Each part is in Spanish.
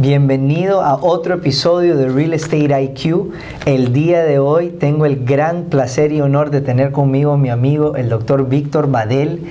Bienvenido a otro episodio de Real Estate IQ. El día de hoy tengo el gran placer y honor de tener conmigo a mi amigo el doctor Víctor Badel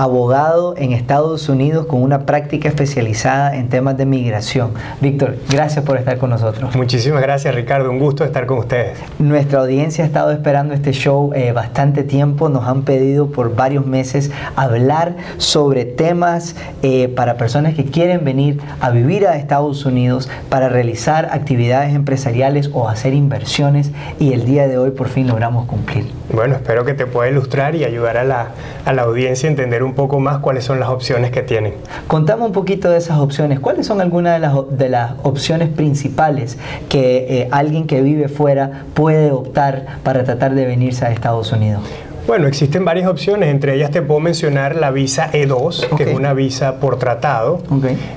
abogado en Estados Unidos con una práctica especializada en temas de migración. Víctor, gracias por estar con nosotros. Muchísimas gracias Ricardo, un gusto estar con ustedes. Nuestra audiencia ha estado esperando este show eh, bastante tiempo, nos han pedido por varios meses hablar sobre temas eh, para personas que quieren venir a vivir a Estados Unidos para realizar actividades empresariales o hacer inversiones y el día de hoy por fin logramos cumplir. Bueno, espero que te pueda ilustrar y ayudar a la, a la audiencia a entender un un poco más cuáles son las opciones que tienen. Contame un poquito de esas opciones. ¿Cuáles son algunas de las, de las opciones principales que eh, alguien que vive fuera puede optar para tratar de venirse a Estados Unidos? Bueno, existen varias opciones, entre ellas te puedo mencionar la visa E2, que es una visa por tratado.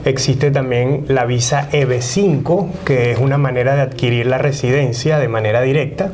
Existe también la visa EB5, que es una manera de adquirir la residencia de manera directa.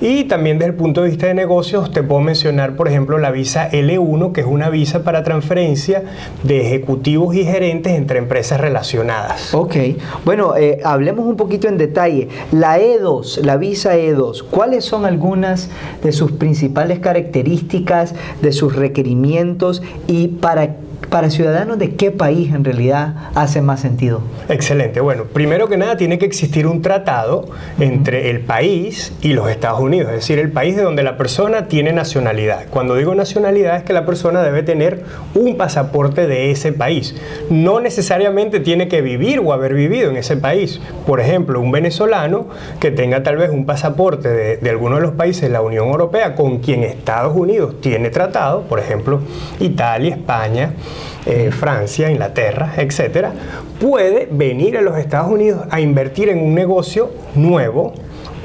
Y también desde el punto de vista de negocios te puedo mencionar, por ejemplo, la visa L1, que es una visa para transferencia de ejecutivos y gerentes entre empresas relacionadas. Ok, bueno, eh, hablemos un poquito en detalle. La E2, la visa E2, ¿cuáles son algunas de sus principales características? Características, de sus requerimientos y para para ciudadanos de qué país en realidad hace más sentido? Excelente. Bueno, primero que nada tiene que existir un tratado entre el país y los Estados Unidos, es decir, el país de donde la persona tiene nacionalidad. Cuando digo nacionalidad es que la persona debe tener un pasaporte de ese país. No necesariamente tiene que vivir o haber vivido en ese país. Por ejemplo, un venezolano que tenga tal vez un pasaporte de, de alguno de los países de la Unión Europea con quien Estados Unidos tiene tratado, por ejemplo, Italia, España, eh, Francia, Inglaterra, etcétera, puede venir a los Estados Unidos a invertir en un negocio nuevo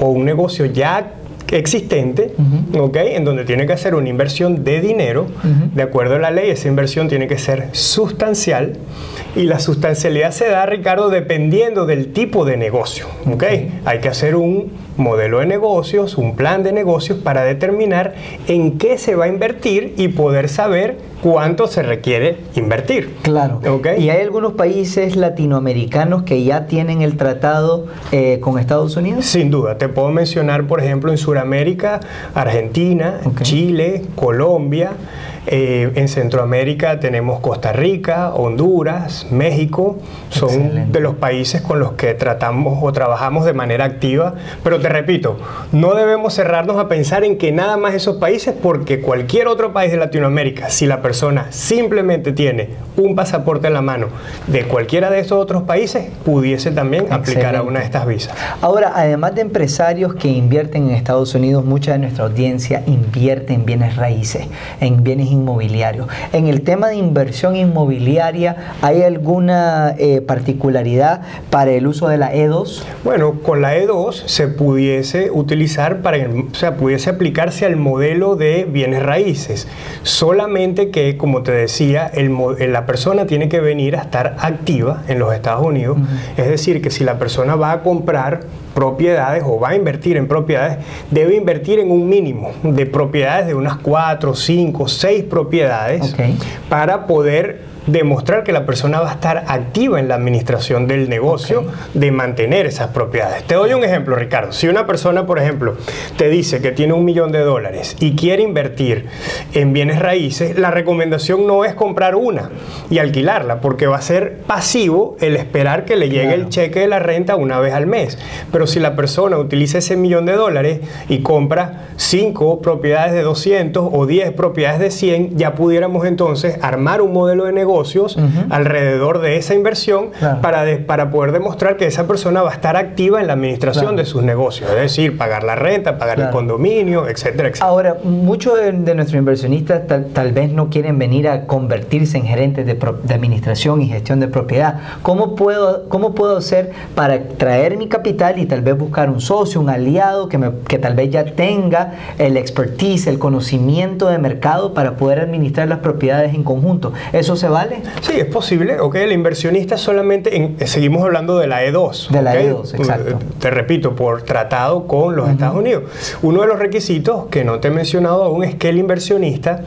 o un negocio ya existente, en donde tiene que hacer una inversión de dinero, de acuerdo a la ley, esa inversión tiene que ser sustancial y la sustancialidad se da, Ricardo, dependiendo del tipo de negocio. Hay que hacer un modelo de negocios, un plan de negocios para determinar en qué se va a invertir y poder saber cuánto se requiere invertir. Claro. ¿Y hay algunos países latinoamericanos que ya tienen el tratado eh, con Estados Unidos? Sin duda. Te puedo mencionar, por ejemplo, en Sudamérica, Argentina, Chile, Colombia. Eh, en Centroamérica tenemos Costa Rica, Honduras, México, son de los países con los que tratamos o trabajamos de manera activa, pero te repito, no debemos cerrarnos a pensar en que nada más esos países, porque cualquier otro país de Latinoamérica, si la persona simplemente tiene un pasaporte en la mano de cualquiera de esos otros países, pudiese también aplicar a una de estas visas. Ahora, además de empresarios que invierten en Estados Unidos, mucha de nuestra audiencia invierte en bienes raíces, en bienes inmobiliario. En el tema de inversión inmobiliaria, ¿hay alguna eh, particularidad para el uso de la E2? Bueno, con la E2 se pudiese utilizar para, o sea, pudiese aplicarse al modelo de bienes raíces. Solamente que, como te decía, el, la persona tiene que venir a estar activa en los Estados Unidos. Es decir, que si la persona va a comprar propiedades o va a invertir en propiedades, debe invertir en un mínimo de propiedades de unas 4, 5, 6 propiedades para poder demostrar que la persona va a estar activa en la administración del negocio, de mantener esas propiedades. Te doy un ejemplo, Ricardo. Si una persona, por ejemplo, te dice que tiene un millón de dólares y quiere invertir en bienes raíces, la recomendación no es comprar una y alquilarla, porque va a ser pasivo el esperar que le llegue el cheque de la renta una vez al mes. Pero si la persona utiliza ese millón de dólares y compra cinco propiedades de 200 o 10 propiedades de 100, ya pudiéramos entonces armar un modelo de negocio alrededor de esa inversión para, para poder demostrar que esa persona va a estar activa en la administración de sus negocios, es decir, pagar la renta, pagar el condominio, etcétera, etcétera. Ahora, muchos de, nuestros inversionistas tal, vez no quieren venir a convertirse en gerentes de, administración y gestión de propiedad. ¿Cómo puedo, ¿Cómo puedo hacer para traer mi capital y tal vez buscar un socio, un aliado que, me, que tal vez ya tenga el expertise, el conocimiento de mercado para poder administrar las propiedades en conjunto? ¿Eso se va Sí, es posible. Ok, el inversionista solamente, eh, seguimos hablando de la E2. De la E2, exacto. Eh, te repito, por tratado con los Estados Unidos. Uno de los requisitos que no te he mencionado aún es que el inversionista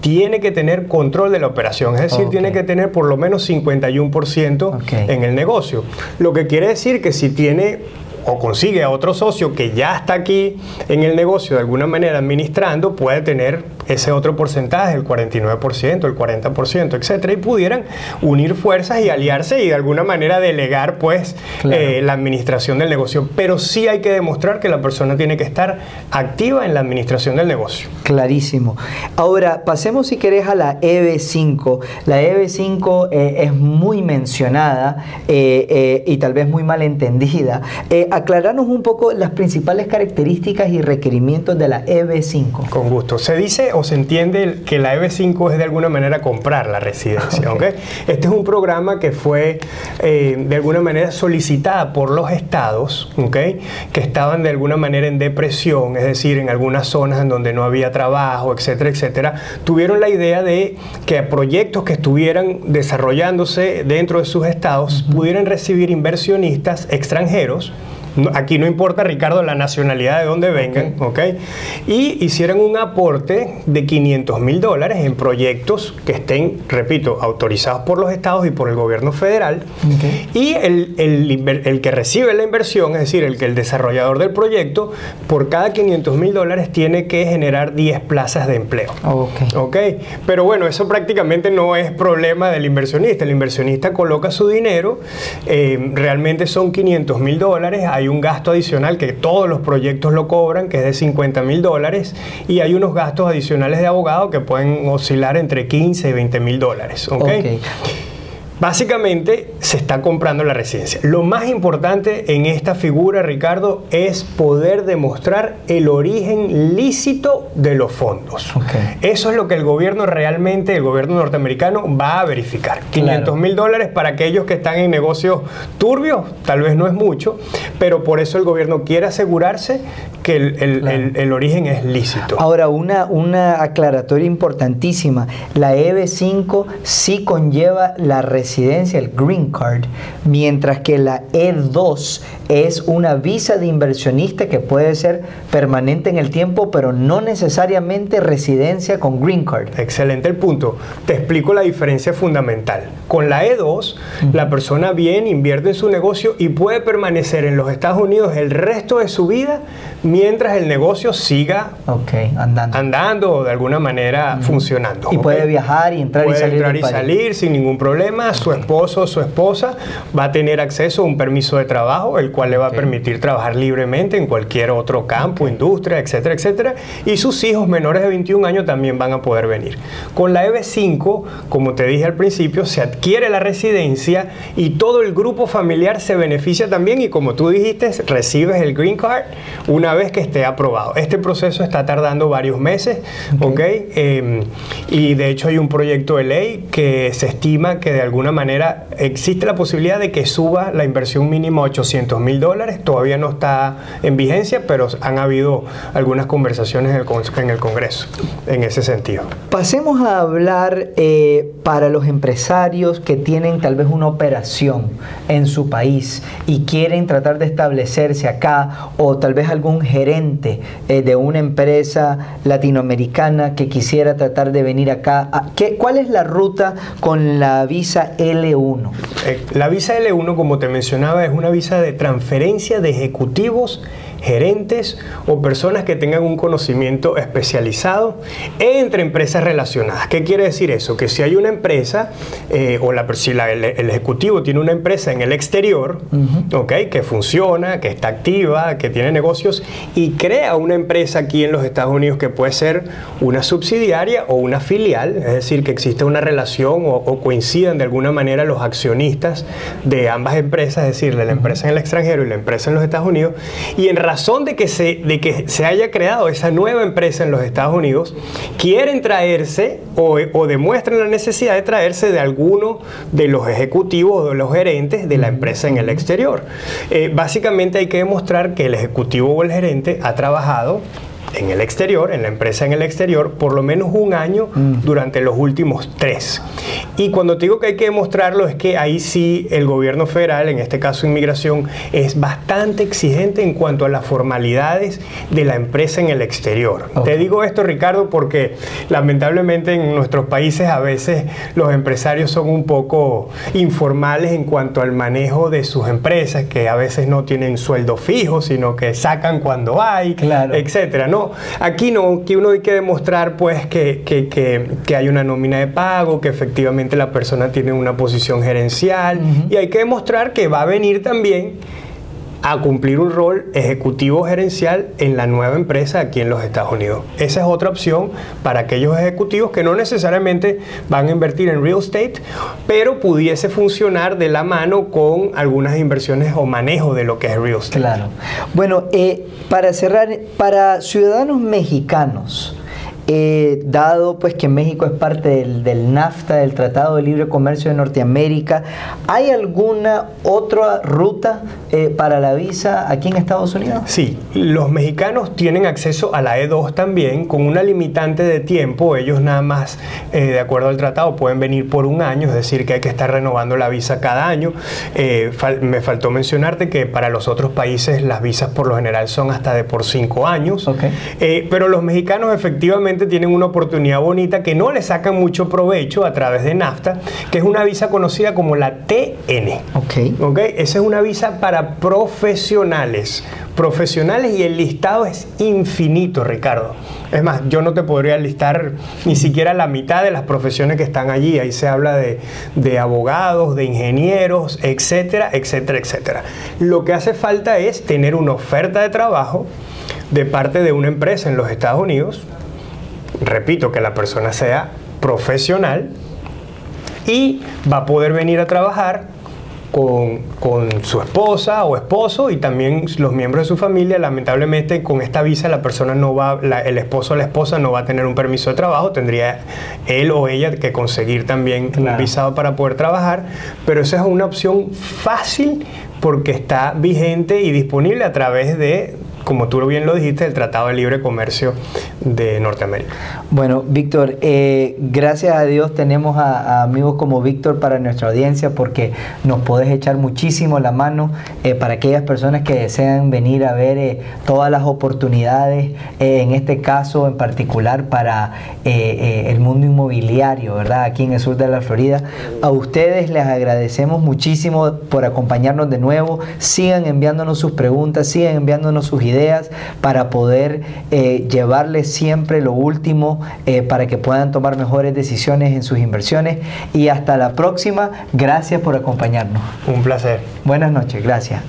tiene que tener control de la operación, es decir, tiene que tener por lo menos 51% en el negocio. Lo que quiere decir que si tiene o consigue a otro socio que ya está aquí en el negocio de alguna manera administrando, puede tener ese otro porcentaje, el 49%, el 40%, etcétera, y pudieran unir fuerzas y aliarse y de alguna manera delegar pues eh, la administración del negocio. Pero sí hay que demostrar que la persona tiene que estar activa en la administración del negocio. Clarísimo. Ahora, pasemos si querés a la EB5. La EB5 eh, es muy mencionada eh, y tal vez muy mal entendida aclararnos un poco las principales características y requerimientos de la EB5. Con gusto. Se dice o se entiende que la EB5 es de alguna manera comprar la residencia. ¿okay? Este es un programa que fue eh, de alguna manera solicitada por los estados ¿okay? que estaban de alguna manera en depresión, es decir, en algunas zonas en donde no había trabajo, etcétera, etcétera. Tuvieron la idea de que proyectos que estuvieran desarrollándose dentro de sus estados pudieran recibir inversionistas extranjeros aquí no importa, Ricardo, la nacionalidad de donde vengan, ¿ok? Y hicieran un aporte de 500 mil dólares en proyectos que estén, repito, autorizados por los estados y por el gobierno federal. Y el, el, que recibe la inversión, es decir, el que el desarrollador del proyecto, por cada 500 mil dólares tiene que generar 10 plazas de empleo. ¿Ok? Pero bueno, eso prácticamente no es problema del inversionista. El inversionista coloca su dinero, eh, realmente son 500 mil dólares hay un gasto adicional que todos los proyectos lo cobran, que es de 50 mil dólares, y hay unos gastos adicionales de abogado que pueden oscilar entre 15 y 20 mil dólares. ¿okay? Básicamente se está comprando la residencia. Lo más importante en esta figura, Ricardo, es poder demostrar el origen lícito de los fondos. Eso es lo que el gobierno realmente, el gobierno norteamericano, va a verificar. 500 mil dólares para aquellos que están en negocios turbios, tal vez no es mucho, pero por eso el gobierno quiere asegurarse que el, origen es lícito. Ahora, una, una aclaratoria importantísima. La EB5 sí conlleva la residencia el green card, mientras que la E2 es una visa de inversionista que puede ser permanente en el tiempo, pero no necesariamente residencia con green card. Excelente el punto. Te explico la diferencia fundamental. Con la E2, la persona bien invierte en su negocio y puede permanecer en los Estados Unidos el resto de su vida mientras el negocio siga andando. andando o de alguna manera funcionando. Y puede viajar y entrar y salir. Entrar y salir sin ningún problema. Su esposo o su esposa va a tener acceso a un permiso de trabajo, el cual le va a permitir trabajar libremente en cualquier otro campo, industria, etcétera, etcétera. Y sus hijos menores de 21 años también van a poder venir. Con la EB5, como te dije al principio, se adquiere la residencia y todo el grupo familiar se beneficia también y como tú dijiste, recibes el green card una vez que esté aprobado. Este proceso está tardando varios meses, ¿ok? Em, y de hecho hay un proyecto de ley que se estima que de alguna manera existe la posibilidad de que suba la inversión mínima a 800 mil dólares. Todavía no está en vigencia, pero han habido algunas conversaciones en el, Congreso en ese sentido. Pasemos a hablar eh, para los empresarios que tienen tal vez una operación en su país y quieren tratar de establecerse acá o tal vez algún gerente eh, de una empresa latinoamericana que quisiera tratar de venir acá. Ah, ¿Qué, ¿Cuál es la ruta con la visa L1? Eh, la visa L1, como te mencionaba, es una visa de transferencia de ejecutivos gerentes o personas que tengan un conocimiento especializado entre empresas relacionadas. ¿Qué quiere decir eso? Que si hay una empresa eh, o la, si el, ejecutivo tiene una empresa en el exterior, que funciona, que está activa, que tiene negocios y crea una empresa aquí en los Estados Unidos que puede ser una subsidiaria o una filial, es decir, que existe una relación o, coincidan de alguna manera los accionistas de ambas empresas, es decir, la empresa en el extranjero y la empresa en los Estados Unidos, y en razón de que, se, de que se haya creado esa nueva empresa en los Estados Unidos, quieren traerse o, demuestran la necesidad de traerse de alguno de los ejecutivos o de los gerentes de la empresa en el exterior. Eh, básicamente hay que demostrar que el ejecutivo o el gerente ha trabajado en el exterior, en la empresa en el exterior, por lo menos un año Mm. durante los últimos tres. Y cuando te digo que hay que demostrarlo es que ahí sí el gobierno federal, en este caso inmigración, es bastante exigente en cuanto a las formalidades de la empresa en el exterior. Te digo esto, Ricardo, porque lamentablemente en nuestros países a veces los empresarios son un poco informales en cuanto al manejo de sus empresas, que a veces no tienen sueldo fijo, sino que sacan cuando hay, Claro. etcétera. No, aquí no, que uno hay que demostrar pues que, que, que, que hay una nómina de pago, que efectivamente la persona tiene una posición gerencial y hay que demostrar que va a venir también a cumplir un rol ejecutivo gerencial en la nueva empresa aquí en los Estados Unidos. Esa es otra opción para aquellos ejecutivos que no necesariamente van a invertir en real estate, pero pudiese funcionar de la mano con algunas inversiones o manejo de lo que es real estate. Claro. Bueno, eh, para cerrar, para ciudadanos mexicanos, eh, dado pues que México es parte del, del NAFTA, del Tratado de Libre Comercio de Norteamérica, ¿hay alguna otra ruta eh, para la visa aquí en Estados Unidos? Sí, los mexicanos tienen acceso a la E2 también con una limitante de tiempo. Ellos nada más, eh, de acuerdo al tratado, pueden venir por un año, es decir, que hay que estar renovando la visa cada año. Eh, fal- me faltó mencionarte que para los otros países las visas por lo general son hasta de por cinco años. Pero los mexicanos efectivamente tienen una oportunidad bonita que no le sacan mucho provecho a través de NAFTA, que es una visa conocida como la TN. Ok. ¿Ok? Esa es una visa para profesionales. Profesionales y el listado es infinito, Ricardo. Es más, yo no te podría listar ni siquiera la mitad de las profesiones que están allí. Ahí se habla de, de abogados, de ingenieros, etcétera, etcétera, etcétera. Lo que hace falta es tener una oferta de trabajo de parte de una empresa en los Estados Unidos. Repito, que la persona sea profesional y va a poder venir a trabajar con, con su esposa o esposo y también los miembros de su familia. Lamentablemente con esta visa la persona no va, la- el esposo o la esposa no va a tener un permiso de trabajo, tendría él o ella que conseguir también un visado para poder trabajar, pero esa es una opción fácil porque está vigente y disponible a través de, como tú bien lo dijiste, el Tratado de Libre Comercio de Norteamérica. Bueno, Víctor, eh, gracias a Dios tenemos a, amigos como Víctor para nuestra audiencia porque nos podés echar muchísimo la mano eh, para aquellas personas que desean venir a ver eh, todas las oportunidades, en este caso en particular para el mundo inmobiliario, ¿verdad? Aquí en el sur de la Florida. A ustedes les agradecemos muchísimo por acompañarnos de nuevo. Sigan enviándonos sus preguntas, sigan enviándonos sus ideas para poder eh, llevarles siempre lo último eh, para que puedan tomar mejores decisiones en sus inversiones. Y hasta la próxima. Gracias por acompañarnos. Un placer. Buenas noches. Gracias.